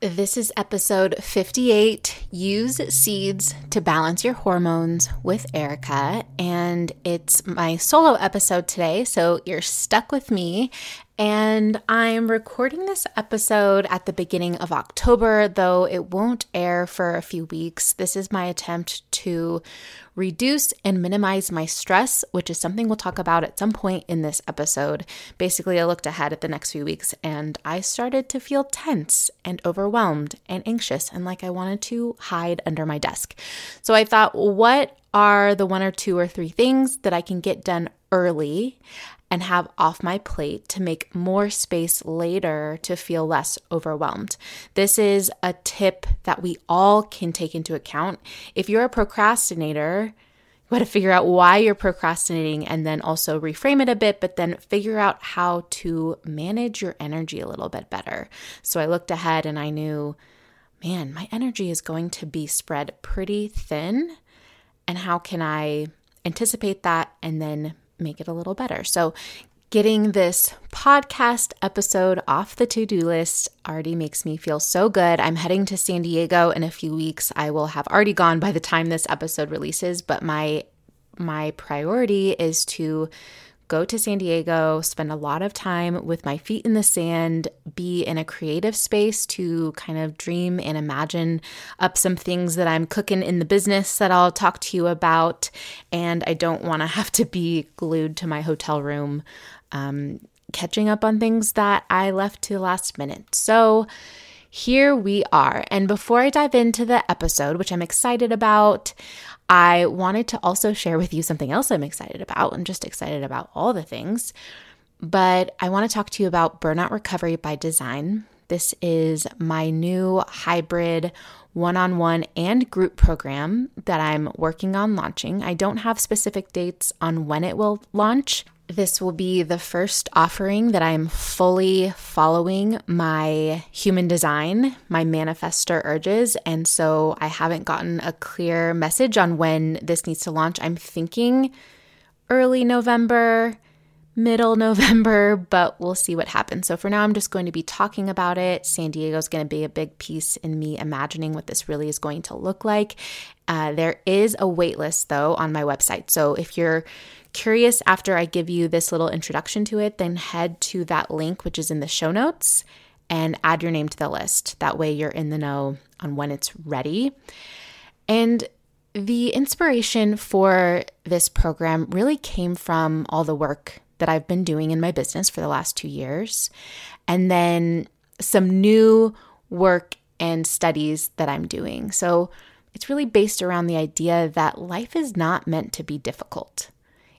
This is episode 58 Use Seeds to Balance Your Hormones with Erica. And it's my solo episode today. So you're stuck with me and I'm recording this episode at the beginning of October, though it won't air for a few weeks. This is my attempt to reduce and minimize my stress, which is something we'll talk about at some point in this episode. Basically, I looked ahead at the next few weeks and I started to feel tense and overwhelmed and anxious and like I wanted to hide under my desk. So I thought, what are the one or two or three things that I can get done early and have off my plate to make more space later to feel less overwhelmed. This is a tip that we all can take into account. If you're a procrastinator, you got to figure out why you're procrastinating and then also reframe it a bit, but then figure out how to manage your energy a little bit better. So I looked ahead and I knew, man, my energy is going to be spread pretty thin. And how can I anticipate that and then make it a little better. So, getting this podcast episode off the to do list already makes me feel so good. I'm heading to San Diego in a few weeks. I will have already gone by the time this episode releases, but my my priority is to go to San Diego, spend a lot of time with my feet in the sand, be in a creative space to kind of dream and imagine up some things that I'm cooking in the business that I'll talk to you about. And I don't want to have to be glued to my hotel room, um, catching up on things that I left to the last minute. So, here we are. And before I dive into the episode, which I'm excited about, I wanted to also share with you something else I'm excited about. I'm just excited about all the things. But I want to talk to you about Burnout Recovery by Design. This is my new hybrid one on one and group program that I'm working on launching. I don't have specific dates on when it will launch. This will be the first offering that I'm fully following my human design, my manifestor urges. And so I haven't gotten a clear message on when this needs to launch. I'm thinking early November, middle November, but we'll see what happens. So for now, I'm just going to be talking about it. San Diego is going to be a big piece in me imagining what this really is going to look like. Uh, there is a waitlist though on my website. So if you're curious after I give you this little introduction to it, then head to that link, which is in the show notes, and add your name to the list. That way you're in the know on when it's ready. And the inspiration for this program really came from all the work that I've been doing in my business for the last two years, and then some new work and studies that I'm doing. So it's really based around the idea that life is not meant to be difficult.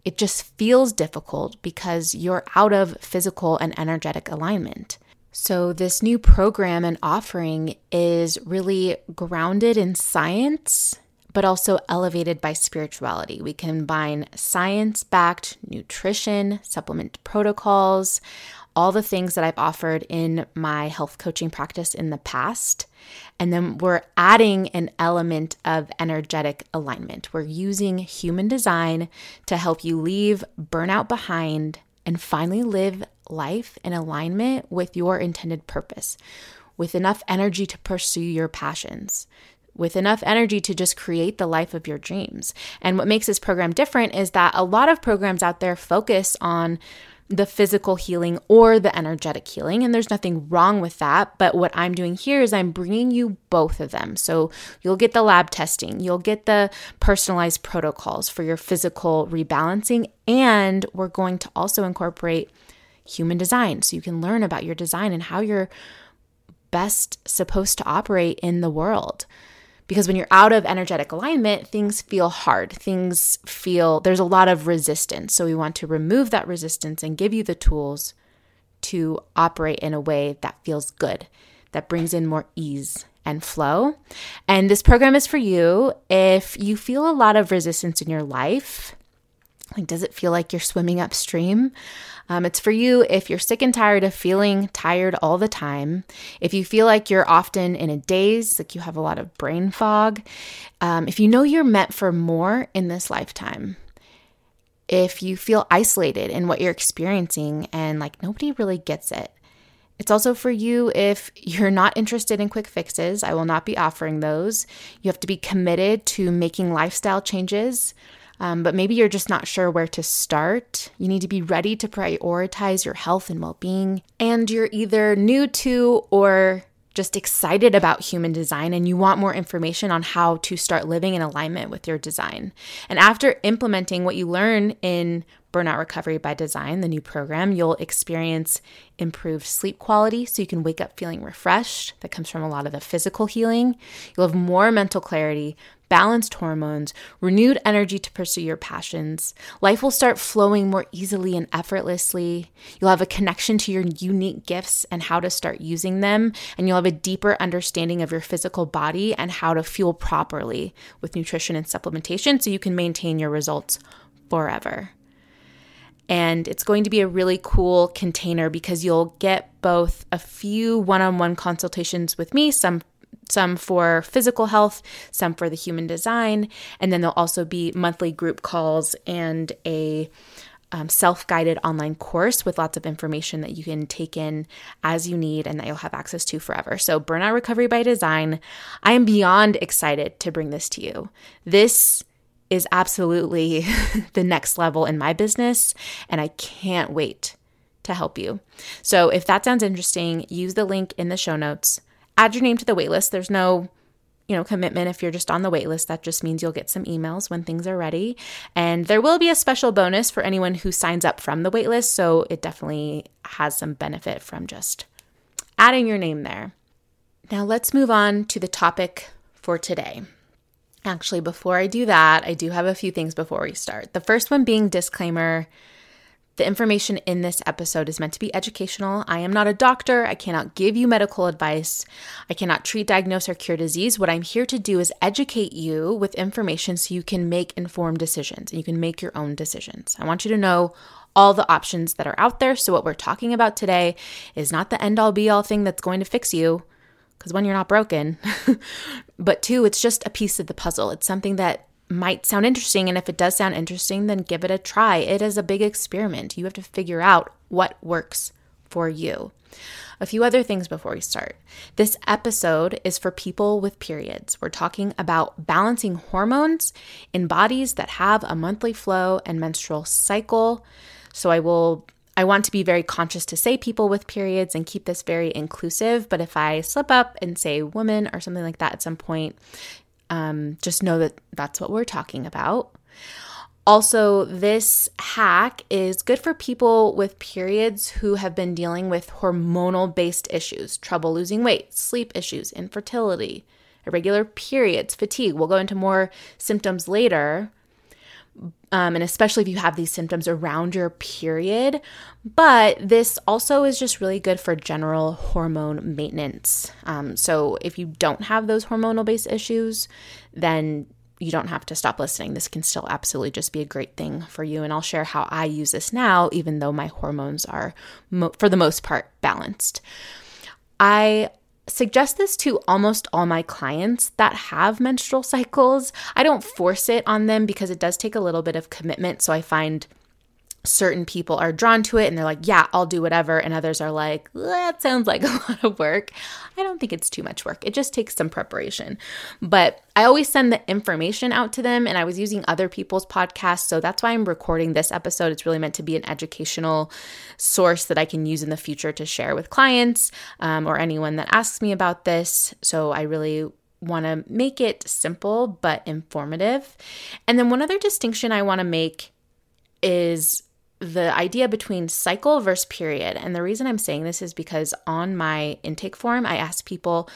It just feels difficult because you're out of physical and energetic alignment. So, this new program and offering is really grounded in science, but also elevated by spirituality. We combine science backed nutrition, supplement protocols, all the things that I've offered in my health coaching practice in the past. And then we're adding an element of energetic alignment. We're using human design to help you leave burnout behind and finally live life in alignment with your intended purpose, with enough energy to pursue your passions, with enough energy to just create the life of your dreams. And what makes this program different is that a lot of programs out there focus on the physical healing or the energetic healing. And there's nothing wrong with that. But what I'm doing here is I'm bringing you both of them. So you'll get the lab testing, you'll get the personalized protocols for your physical rebalancing. And we're going to also incorporate human design so you can learn about your design and how you're best supposed to operate in the world because when you're out of energetic alignment, things feel hard. Things feel there's a lot of resistance. So we want to remove that resistance and give you the tools to operate in a way that feels good, that brings in more ease and flow. And this program is for you if you feel a lot of resistance in your life. Like, does it feel like you're swimming upstream? Um, it's for you if you're sick and tired of feeling tired all the time, if you feel like you're often in a daze, like you have a lot of brain fog, um, if you know you're meant for more in this lifetime, if you feel isolated in what you're experiencing and like nobody really gets it, It's also for you if you're not interested in quick fixes. I will not be offering those. You have to be committed to making lifestyle changes, um, but maybe you're just not sure where to start. You need to be ready to prioritize your health and well being. And you're either new to or just excited about human design and you want more information on how to start living in alignment with your design. And after implementing what you learn in Burnout Recovery by Design, the new program, you'll experience improved sleep quality so you can wake up feeling refreshed. That comes from a lot of the physical healing. You'll have more mental clarity, balanced hormones, renewed energy to pursue your passions. Life will start flowing more easily and effortlessly. You'll have a connection to your unique gifts and how to start using them. And you'll have a deeper understanding of your physical body and how to fuel properly with nutrition and supplementation so you can maintain your results forever. And it's going to be a really cool container because you'll get both a few one on one consultations with me, some some for physical health, some for the human design, and then there'll also be monthly group calls and a um, self guided online course with lots of information that you can take in as you need and that you'll have access to forever. So, Burnout Recovery by Design, I am beyond excited to bring this to you. This is absolutely the next level in my business, and I can't wait to help you. So, if that sounds interesting, use the link in the show notes. Add your name to the waitlist. There's no you know, commitment if you're just on the waitlist. That just means you'll get some emails when things are ready. And there will be a special bonus for anyone who signs up from the waitlist. So it definitely has some benefit from just adding your name there. Now let's move on to the topic for today. Actually, before I do that, I do have a few things before we start. The first one being disclaimer the information in this episode is meant to be educational. I am not a doctor. I cannot give you medical advice. I cannot treat, diagnose, or cure disease. What I'm here to do is educate you with information so you can make informed decisions and you can make your own decisions. I want you to know all the options that are out there. So, what we're talking about today is not the end all be all thing that's going to fix you because one, you're not broken, but two, it's just a piece of the puzzle. It's something that might sound interesting. And if it does sound interesting, then give it a try. It is a big experiment. You have to figure out what works for you. A few other things before we start. This episode is for people with periods. We're talking about balancing hormones in bodies that have a monthly flow and menstrual cycle. So I will I want to be very conscious to say people with periods and keep this very inclusive. But if I slip up and say woman or something like that at some point, um, just know that that's what we're talking about. Also, this hack is good for people with periods who have been dealing with hormonal based issues, trouble losing weight, sleep issues, infertility, irregular periods, fatigue. We'll go into more symptoms later um, and especially if you have these symptoms around your period. But this also is just really good for general hormone maintenance. Um, so if you don't have those hormonal based issues, then you don't have to stop listening. This can still absolutely just be a great thing for you. And I'll share how I use this now, even though my hormones are, mo- for the most part, balanced. I suggest this to almost all my clients that have menstrual cycles. I don't force it on them because it does take a little bit of commitment. So I find certain people are drawn to it and they're like, yeah, I'll do whatever. And others are like, that sounds like a lot of work. I don't think it's too much work. It just takes some preparation. But I always send the information out to them. And I was using other people's podcasts. So that's why I'm recording this episode. It's really meant to be an educational source that I can use in the future to share with clients um, or anyone that asks me about this. So I really want to make it simple but informative. And then one other distinction I want to make is the idea between cycle versus period. And the reason I'm saying this is because on my intake form, I ask people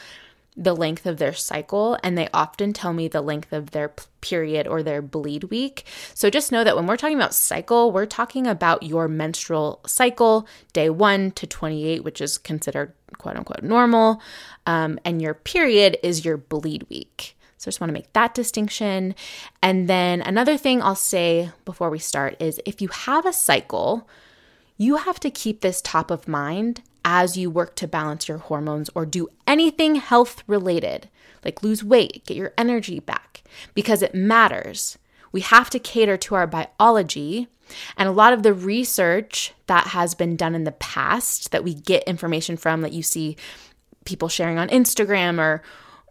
the length of their cycle, and they often tell me the length of their period or their bleed week. So just know that when we're talking about cycle, we're talking about your menstrual cycle, day one to 28, which is considered quote unquote normal, um, and your period is your bleed week. So I just want to make that distinction. And then another thing I'll say before we start is if you have a cycle, you have to keep this top of mind as you work to balance your hormones or do anything health related, like lose weight, get your energy back, because it matters. We have to cater to our biology. And a lot of the research that has been done in the past that we get information from that you see people sharing on Instagram or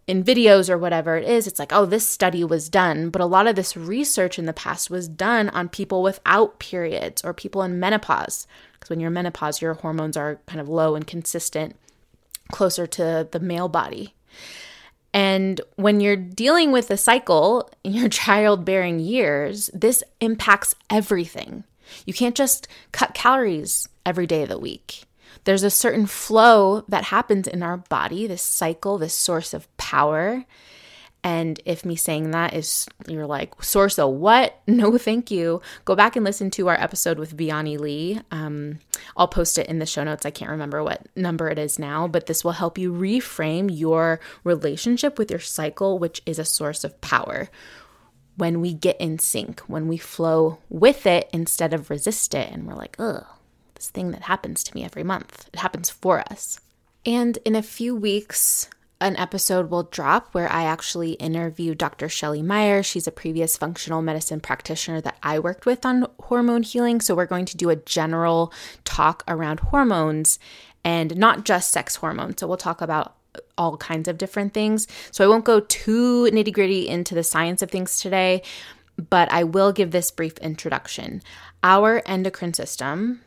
in videos or whatever it is, it's like, oh, this study was done. But a lot of this research in the past was done on people without periods or people in menopause. Because when you're in menopause, your hormones are kind of low and consistent, closer to the male body. And when you're dealing with a cycle in your childbearing years, this impacts everything. You can't just cut calories every day of the week. There's a certain flow that happens in our body, this cycle, this source of power. And if me saying that is, you're like, source of what? No, thank you. Go back and listen to our episode with Vianney Lee. Um, I'll post it in the show notes. I can't remember what number it is now, but this will help you reframe your relationship with your cycle, which is a source of power. When we get in sync, when we flow with it instead of resist it, and we're like, ugh, this thing that happens to me every month. It happens for us. And in a few weeks, an episode will drop where I actually interview Dr. Shelly Meyer. She's a previous functional medicine practitioner that I worked with on hormone healing. So we're going to do a general talk around hormones and not just sex hormones. So we'll talk about all kinds of different things. So I won't go too nitty gritty into the science of things today, but I will give this brief introduction. Our endocrine system,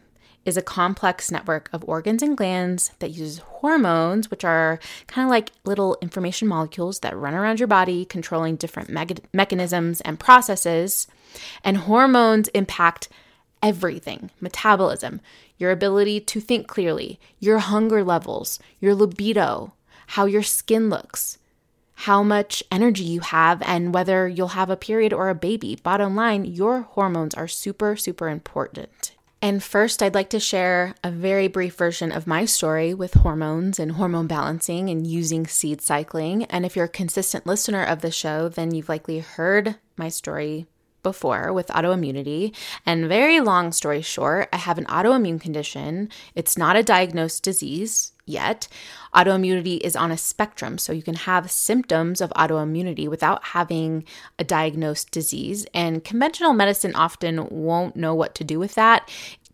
is a complex network of organs and glands that uses hormones, which are kind of like little information molecules that run around your body, controlling different me- mechanisms and processes. And hormones impact everything metabolism, your ability to think clearly, your hunger levels, your libido, how your skin looks, how much energy you have, and whether you'll have a period or a baby. Bottom line, your hormones are super, super important. And first, I'd like to share a very brief version of my story with hormones and hormone balancing and using seed cycling. And if you're a consistent listener of the show, then you've likely heard my story before with autoimmunity. And very long story short, I have an autoimmune condition. It's not a diagnosed disease yet. Autoimmunity is on a spectrum, so you can have symptoms of autoimmunity without having a diagnosed disease. And conventional medicine often won't know what to do with that.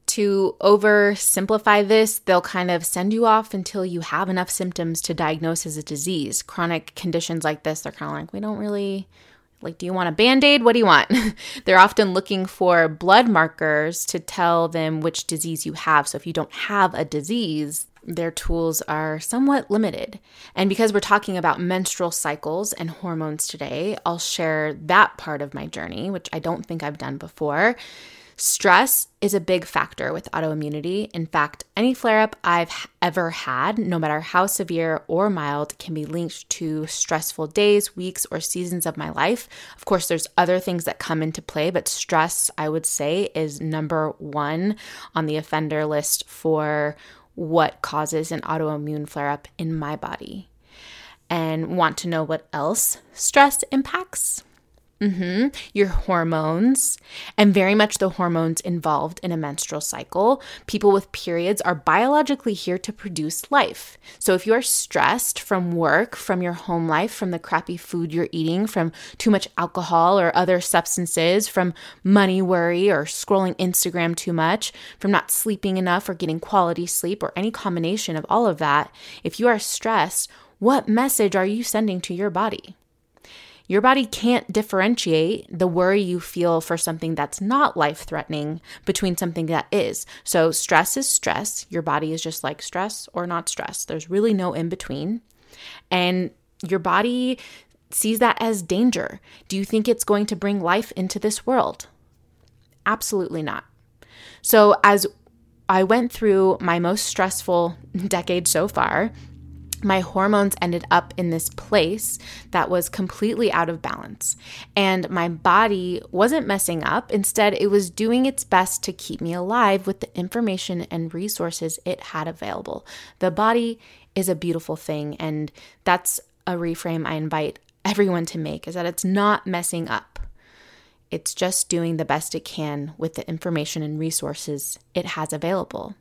To oversimplify this, they'll kind of send you off until you have enough symptoms to diagnose as a disease. Chronic conditions like this, they're kind of like, we don't really like, do you want a band aid? What do you want? They're often looking for blood markers to tell them which disease you have. So, if you don't have a disease, their tools are somewhat limited. And because we're talking about menstrual cycles and hormones today, I'll share that part of my journey, which I don't think I've done before. Stress is a big factor with autoimmunity. In fact, any flare up I've ever had, no matter how severe or mild, can be linked to stressful days, weeks, or seasons of my life. Of course, there's other things that come into play, but stress, I would say, is number one on the offender list for what causes an autoimmune flare up in my body. And want to know what else stress impacts? Mm-hmm. Your hormones, and very much the hormones involved in a menstrual cycle. People with periods are biologically here to produce life. So if you are stressed from work, from your home life, from the crappy food you're eating, from too much alcohol or other substances, from money worry or scrolling Instagram too much, from not sleeping enough or getting quality sleep, or any combination of all of that, if you are stressed, what message are you sending to your body? Your body can't differentiate the worry you feel for something that's not life threatening between something that is. So, stress is stress. Your body is just like stress or not stress. There's really no in between. And your body sees that as danger. Do you think it's going to bring life into this world? Absolutely not. So, as I went through my most stressful decade so far, my hormones ended up in this place that was completely out of balance. And my body wasn't messing up. Instead, it was doing its best to keep me alive with the information and resources it had available. The body is a beautiful thing. And that's a reframe I invite everyone to make is that it's not messing up. It's just doing the best it can with the information and resources it has available.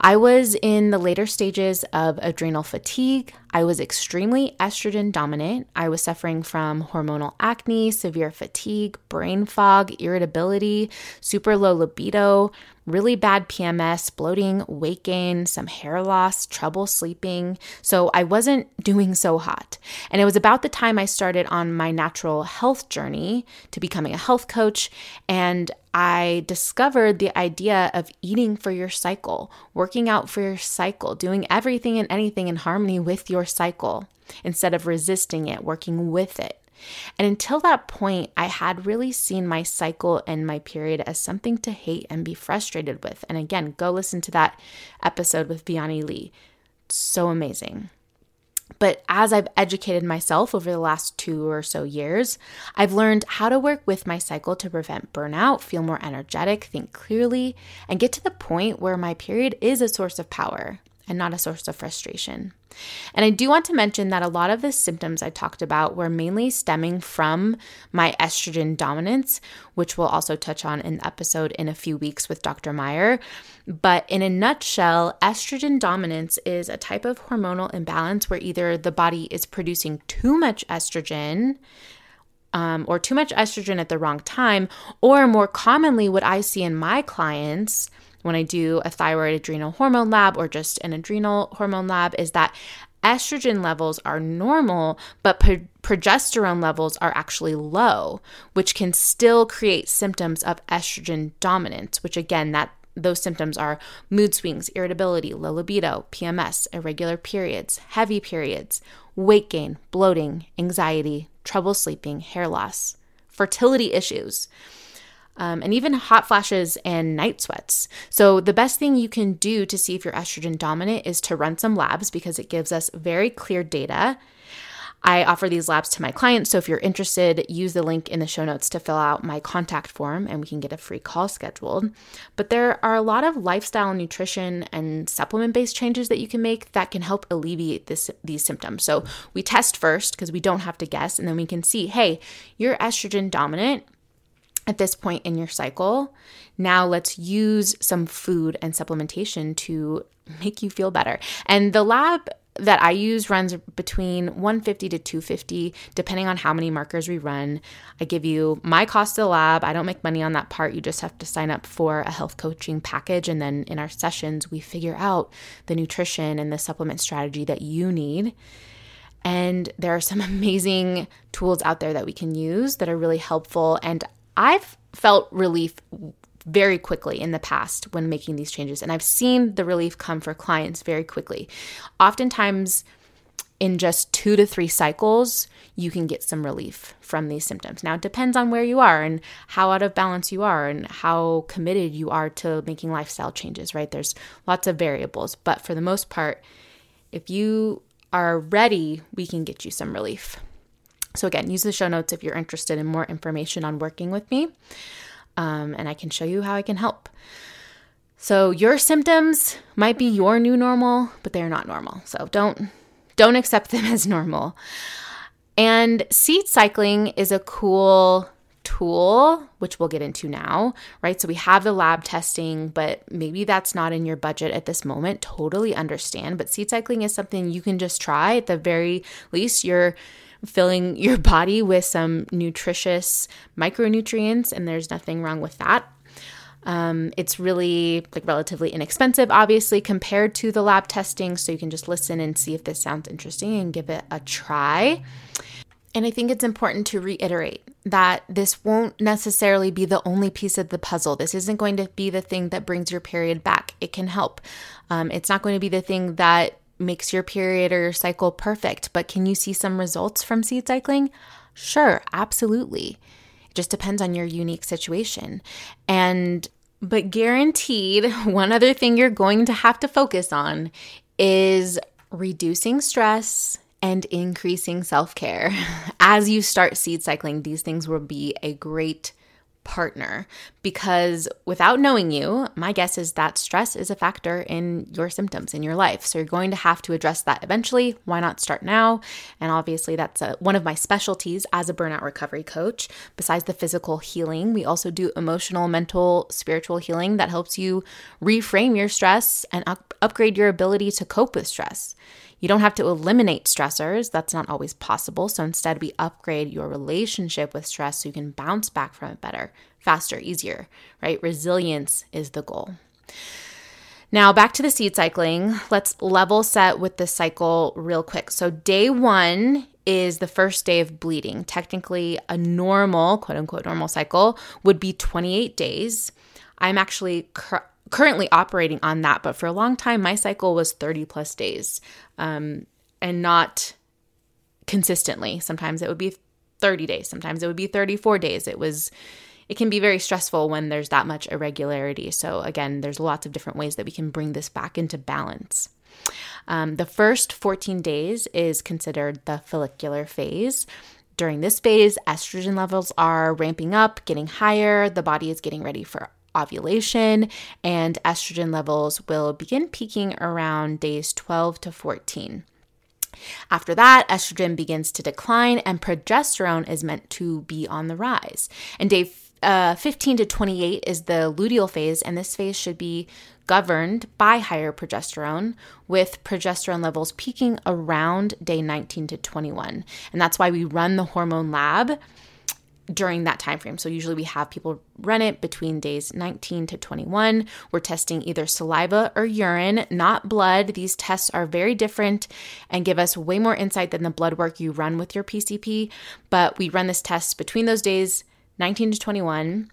I was in the later stages of adrenal fatigue. I was extremely estrogen dominant. I was suffering from hormonal acne, severe fatigue, brain fog, irritability, super low libido, really bad PMS, bloating, weight gain, some hair loss, trouble sleeping. So I wasn't doing so hot. And it was about the time I started on my natural health journey to becoming a health coach. And I discovered the idea of eating for your cycle, working out for your cycle, doing everything and anything in harmony with your cycle instead of resisting it, working with it. And until that point, I had really seen my cycle and my period as something to hate and be frustrated with. And again, go listen to that episode with Vianney Lee. So amazing. But as I've educated myself over the last two or so years, I've learned how to work with my cycle to prevent burnout, feel more energetic, think clearly, and get to the point where my period is a source of power and not a source of frustration. And I do want to mention that a lot of the symptoms I talked about were mainly stemming from my estrogen dominance, which we'll also touch on in the episode in a few weeks with Dr. Meyer. But in a nutshell, estrogen dominance is a type of hormonal imbalance where either the body is producing too much estrogen. Um, or too much estrogen at the wrong time, or more commonly, what I see in my clients when I do a thyroid adrenal hormone lab or just an adrenal hormone lab is that estrogen levels are normal, but pro- progesterone levels are actually low, which can still create symptoms of estrogen dominance, which again, that those symptoms are mood swings, irritability, low libido, PMS, irregular periods, heavy periods, weight gain, bloating, anxiety, trouble sleeping, hair loss, fertility issues um, and even hot flashes and night sweats. So, the best thing you can do to see if you're estrogen dominant is to run some labs because it gives us very clear data. I offer these labs to my clients. So if you're interested, use the link in the show notes to fill out my contact form and we can get a free call scheduled. But there are a lot of lifestyle nutrition and supplement based changes that you can make that can help alleviate this, these symptoms. So we test first because we don't have to guess, and then we can see hey, you're estrogen dominant at this point in your cycle. Now let's use some food and supplementation to make you feel better. And the lab that I use runs between 150 to 250 depending on how many markers we run. I give you my cost of the lab. I don't make money on that part. You just have to sign up for a health coaching package and then in our sessions we figure out the nutrition and the supplement strategy that you need. And there are some amazing tools out there that we can use that are really helpful and I've felt relief very quickly in the past when making these changes, and I've seen the relief come for clients very quickly. Oftentimes, in just two to three cycles, you can get some relief from these symptoms. Now, it depends on where you are and how out of balance you are and how committed you are to making lifestyle changes, right? There's lots of variables, but for the most part, if you are ready, we can get you some relief. So, again, use the show notes if you're interested in more information on working with me, um, and I can show you how I can help. So, your symptoms might be your new normal, but they're not normal. So, don't don't accept them as normal. And seed cycling is a cool tool, which we'll get into now, right? So we have the lab testing, but maybe that's not in your budget at this moment. Totally understand. But seed cycling is something you can just try. At the very least, you're filling your body with some nutritious micronutrients, and there's nothing wrong with that. Um, it's really like relatively inexpensive, obviously, compared to the lab testing. So you can just listen and see if this sounds interesting and give it a try. And I think it's important to reiterate that this won't necessarily be the only piece of the puzzle. This isn't going to be the thing that brings your period back. It can help. Um, it's not going to be the thing that makes your period or your cycle perfect, but can you see some results from seed cycling? Sure, absolutely. It just depends on your unique situation. And but guaranteed, one other thing you're going to have to focus on is reducing stress and increasing self care. As you start seed cycling, these things will be a great partner because without knowing you, my guess is that stress is a factor in your symptoms in your life. So you're going to have to address that eventually. Why not start now? And obviously, that's a, one of my specialties as a burnout recovery coach. Besides the physical healing, we also do emotional, mental, spiritual healing that helps you reframe your stress and up- upgrade your ability to cope with stress. You don't have to eliminate stressors, that's not always possible. So instead, we upgrade your relationship with stress so you can bounce back from it better, faster, easier, right? Resilience is the goal. Now, back to the seed cycling. Let's level set with the cycle real quick. So, day one is the first day of bleeding. Technically, a normal, quote unquote, normal cycle would be 28 days. I'm actually currently operating on that, but for a long time, my cycle was 30 plus days um, and not consistently. Sometimes it would be 30 days, sometimes it would be 34 days. It was, it can be very stressful when there's that much irregularity. So, again, there's lots of different ways that we can bring this back into balance. Um, the first 14 days is considered the follicular phase. During this phase, estrogen levels are ramping up, getting higher. The body is getting ready for ovulation, and estrogen levels will begin peaking around days 12 to 14. After that, estrogen begins to decline, and progesterone is meant to be on the rise. And day uh, 15 to 28 is the luteal phase, and this phase should be governed by higher progesterone, with progesterone levels peaking around day 19 to 21. And that's why we run the hormone lab during that time frame. So usually we have people run it between days 19 to 21. We're testing either saliva or urine, not blood. These tests are very different and give us way more insight than the blood work you run with your PCP, but we run this test between those days 19 to 21.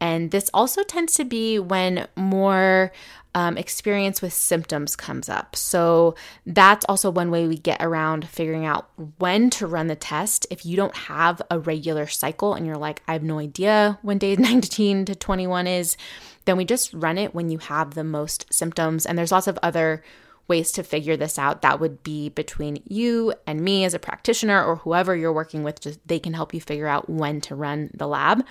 And this also tends to be when more um, experience with symptoms comes up. So that's also one way we get around figuring out when to run the test. If you don't have a regular cycle and you're like, I have no idea when day 19 to 21 is, then we just run it when you have the most symptoms. And there's lots of other ways to figure this out that would be between you and me as a practitioner or whoever you're working with just they can help you figure out when to run the lab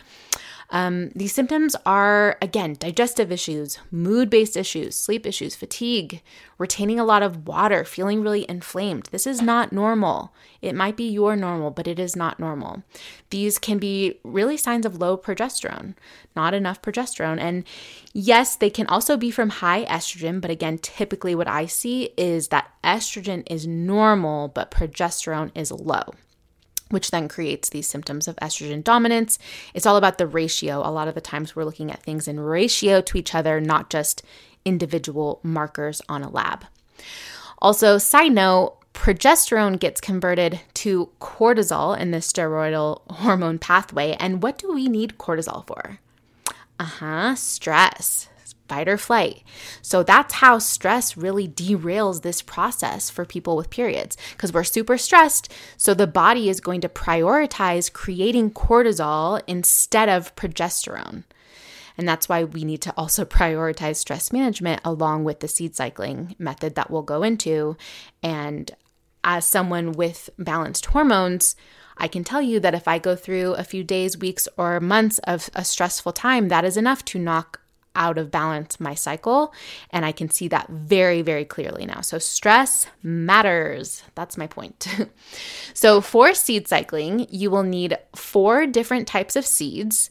um, these symptoms are, again, digestive issues, mood based issues, sleep issues, fatigue, retaining a lot of water, feeling really inflamed. This is not normal. It might be your normal, but it is not normal. These can be really signs of low progesterone, not enough progesterone. And yes, they can also be from high estrogen, but again, typically what I see is that estrogen is normal, but progesterone is low which then creates these symptoms of estrogen dominance. It's all about the ratio. A lot of the times we're looking at things in ratio to each other, not just individual markers on a lab. Also, side note, progesterone gets converted to cortisol in the steroidal hormone pathway. And what do we need cortisol for? Uh huh, stress fight or flight. So that's how stress really derails this process for people with periods because we're super stressed. So the body is going to prioritize creating cortisol instead of progesterone. And that's why we need to also prioritize stress management along with the seed cycling method that we'll go into. And as someone with balanced hormones, I can tell you that if I go through a few days, weeks, or months of a stressful time, that is enough to knock out of balance my cycle. And I can see that very, very clearly now. So, stress matters. That's my point. so, for seed cycling, you will need four different types of seeds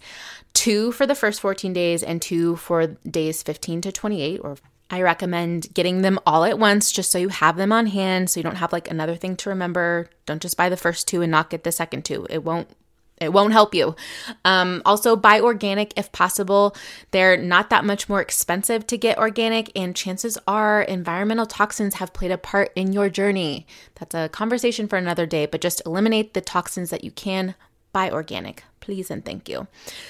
two for the first 14 days and two for days 15 to 28 or I recommend getting them all at once just so you have them on hand so you don't have like another thing to remember. Don't just buy the first two and not get the second two. It won't it won't help you. Um, also, buy organic if possible. They're not that much more expensive to get organic, and chances are environmental toxins have played a part in your journey. That's a conversation for another day, but just eliminate the toxins that you can. Buy organic please and thank you.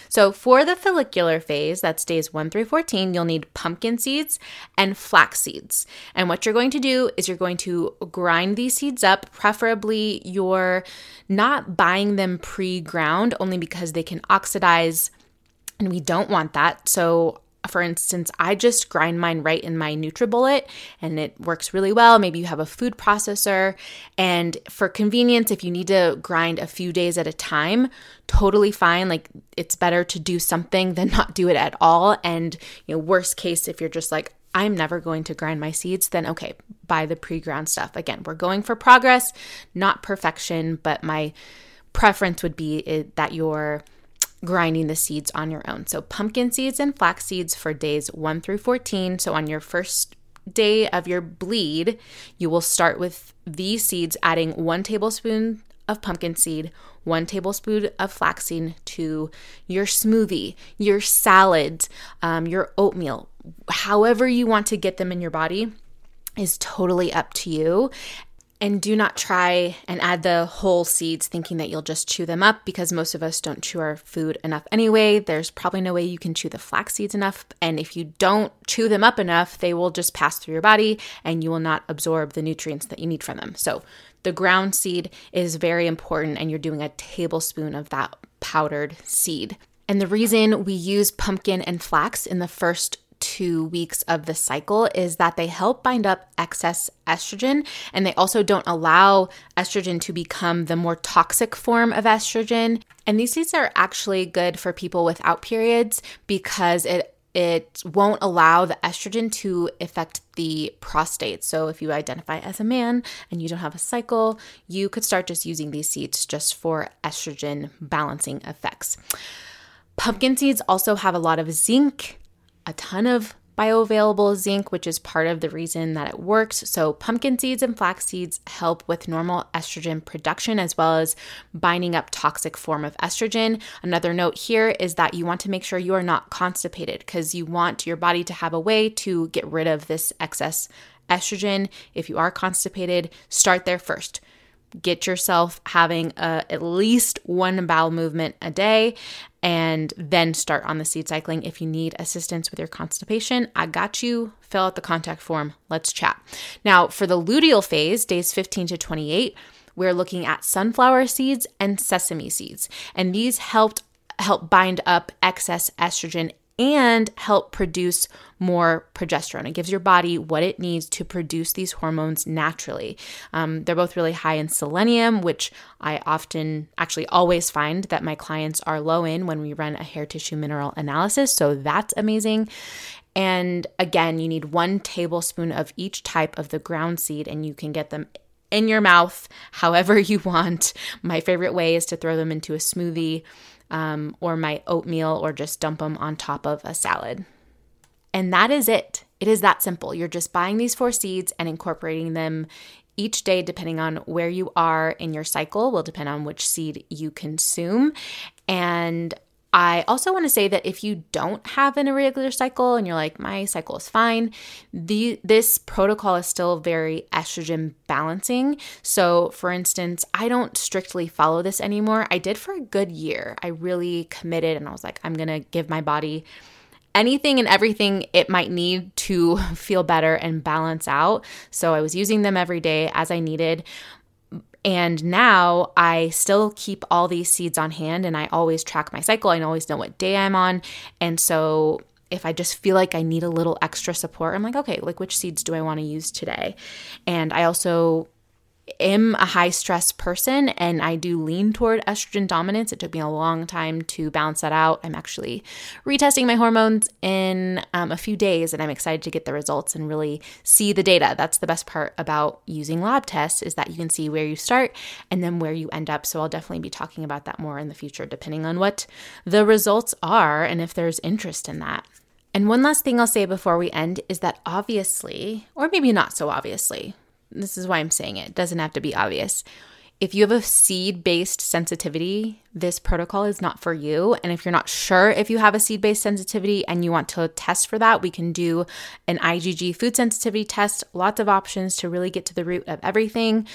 So, for the follicular phase, that's days 1 through 14, you'll need pumpkin seeds and flax seeds. And what you're going to do is you're going to grind these seeds up, preferably you're not buying them pre ground only because they can oxidize and we don't want that. So, for instance, I just grind mine right in my NutriBullet and it works really well. Maybe you have a food processor. And for convenience, if you need to grind a few days at a time, totally fine. Like it's better to do something than not do it at all. And, you know, worst case, if you're just like, I'm never going to grind my seeds, then okay, buy the pre ground stuff. Again, we're going for progress, not perfection, but my preference would be that you're grinding the seeds on your own. So, pumpkin seeds and flax seeds for days 1 through 14. So, on your first day of your bleed, you will start with these seeds, adding one tablespoon of pumpkin seed, one tablespoon of flaxseed to your smoothie, your salad, um, your oatmeal, however you want to get them in your body is totally up to you. And do not try and add the whole seeds thinking that you'll just chew them up because most of us don't chew our food enough anyway. There's probably no way you can chew the flax seeds enough. And if you don't chew them up enough, they will just pass through your body and you will not absorb the nutrients that you need from them. So the ground seed is very important, and you're doing a tablespoon of that powdered seed. And the reason we use pumpkin and flax in the first two weeks of the cycle is that they help bind up excess estrogen and they also don't allow estrogen to become the more toxic form of estrogen. And these seeds are actually good for people without periods because it it won't allow the estrogen to affect the prostate. So, if you identify as a man and you don't have a cycle, you could start just using these seeds just for estrogen balancing effects. Pumpkin seeds also have a lot of zinc, a ton of bioavailable zinc, which is part of the reason that it works. So, pumpkin seeds and flax seeds help with normal estrogen production as well as binding up toxic form of estrogen. Another note here is that you want to make sure you are not constipated because you want your body to have a way to get rid of this excess estrogen. If you are constipated, start there first get yourself having a, at least one bowel movement a day and then start on the seed cycling. If you need assistance with your constipation, I got you. Fill out the contact form. Let's chat. Now, for the luteal phase, days 15 to 28, we're looking at sunflower seeds and sesame seeds. And these helped help bind up excess estrogen and help produce more progesterone. It gives your body what it needs to produce these hormones naturally. Um, they're both really high in selenium, which I often, actually always find that my clients are low in when we run a hair tissue mineral analysis. So that's amazing. And again, you need one tablespoon of each type of the ground seed, and you can get them in your mouth however you want. My favorite way is to throw them into a smoothie um, or my oatmeal or just dump them on top of a salad. And that is it. It is that simple. You're just buying these four seeds and incorporating them each day, depending on where you are in your cycle, will depend on which seed you consume. And I also want to say that if you don't have an irregular cycle and you're like, my cycle is fine, the this protocol is still very estrogen balancing. So, for instance, I don't strictly follow this anymore. I did for a good year. I really committed and I was like, I'm going to give my body anything and everything it might need to feel better and balance out. So I was using them every day as I needed. And now I still keep all these seeds on hand and I always track my cycle. I always know what day I'm on. And so if I just feel like I need a little extra support, I'm like, okay, like which seeds do I want to use today? And I also am a high stress person and I do lean toward estrogen dominance. It took me a long time to balance that out. I'm actually retesting my hormones in um, a few days and I'm excited to get the results and really see the data. That's the best part about using lab tests is that you can see where you start and then where you end up. So I'll definitely be talking about that more in the future depending on what the results are and if there's interest in that. And one last thing I'll say before we end is that obviously, or maybe not so obviously, this is why I'm saying it. It doesn't have to be obvious. If you have a seed based sensitivity, this protocol is not for you. And if you're not sure if you have a seed based sensitivity and you want to test for that, we can do an IgG food sensitivity test. Lots of options to really get to the root of everything.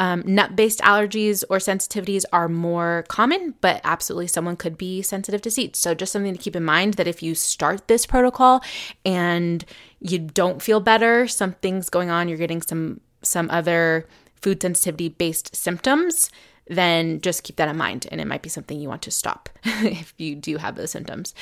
Um, nut based allergies or sensitivities are more common, but absolutely someone could be sensitive to seeds. So, just something to keep in mind that if you start this protocol and you don't feel better, something's going on, you're getting some some other food sensitivity based symptoms, then just keep that in mind. And it might be something you want to stop if you do have those symptoms.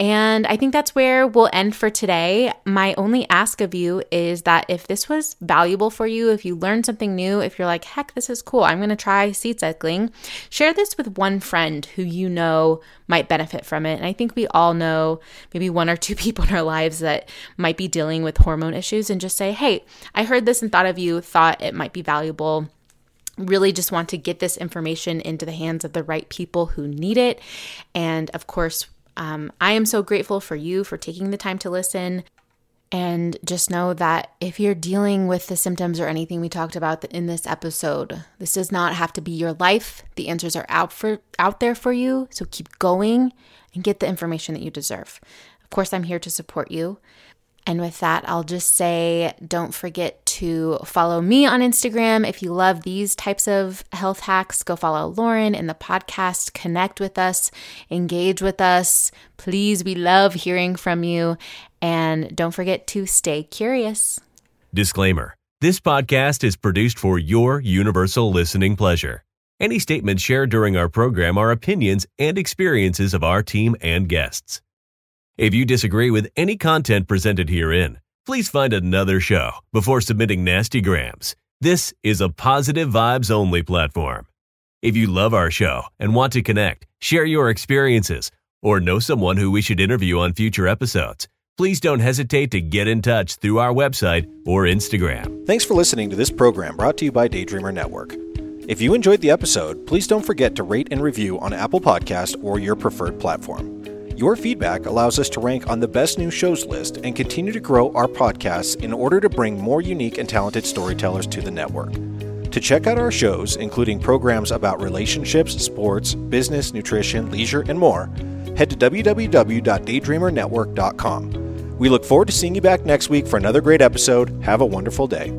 And I think that's where we'll end for today. My only ask of you is that if this was valuable for you, if you learned something new, if you're like, heck, this is cool, I'm going to try seed cycling, share this with one friend who you know might benefit from it. And I think we all know maybe one or two people in our lives that might be dealing with hormone issues and just say, hey, I heard this and thought of you, thought it might be valuable really just want to get this information into the hands of the right people who need it. And of course, um, I am so grateful for you for taking the time to listen. And just know that if you're dealing with the symptoms or anything we talked about in this episode, this does not have to be your life. The answers are out for out there for you. So keep going and get the information that you deserve. Of course, I'm here to support you. And with that, I'll just say don't forget to follow me on Instagram. If you love these types of health hacks, go follow Lauren in the podcast, connect with us, engage with us. Please, we love hearing from you. And don't forget to stay curious. Disclaimer This podcast is produced for your universal listening pleasure. Any statements shared during our program are opinions and experiences of our team and guests. If you disagree with any content presented herein, please find another show before submitting nasty grams. This is a positive vibes only platform. If you love our show and want to connect, share your experiences, or know someone who we should interview on future episodes, please don't hesitate to get in touch through our website or Instagram. Thanks for listening to this program brought to you by Daydreamer Network. If you enjoyed the episode, please don't forget to rate and review on Apple Podcast or your preferred platform. Your feedback allows us to rank on the best new shows list and continue to grow our podcasts in order to bring more unique and talented storytellers to the network. To check out our shows, including programs about relationships, sports, business, nutrition, leisure, and more, head to www.daydreamernetwork.com. We look forward to seeing you back next week for another great episode. Have a wonderful day.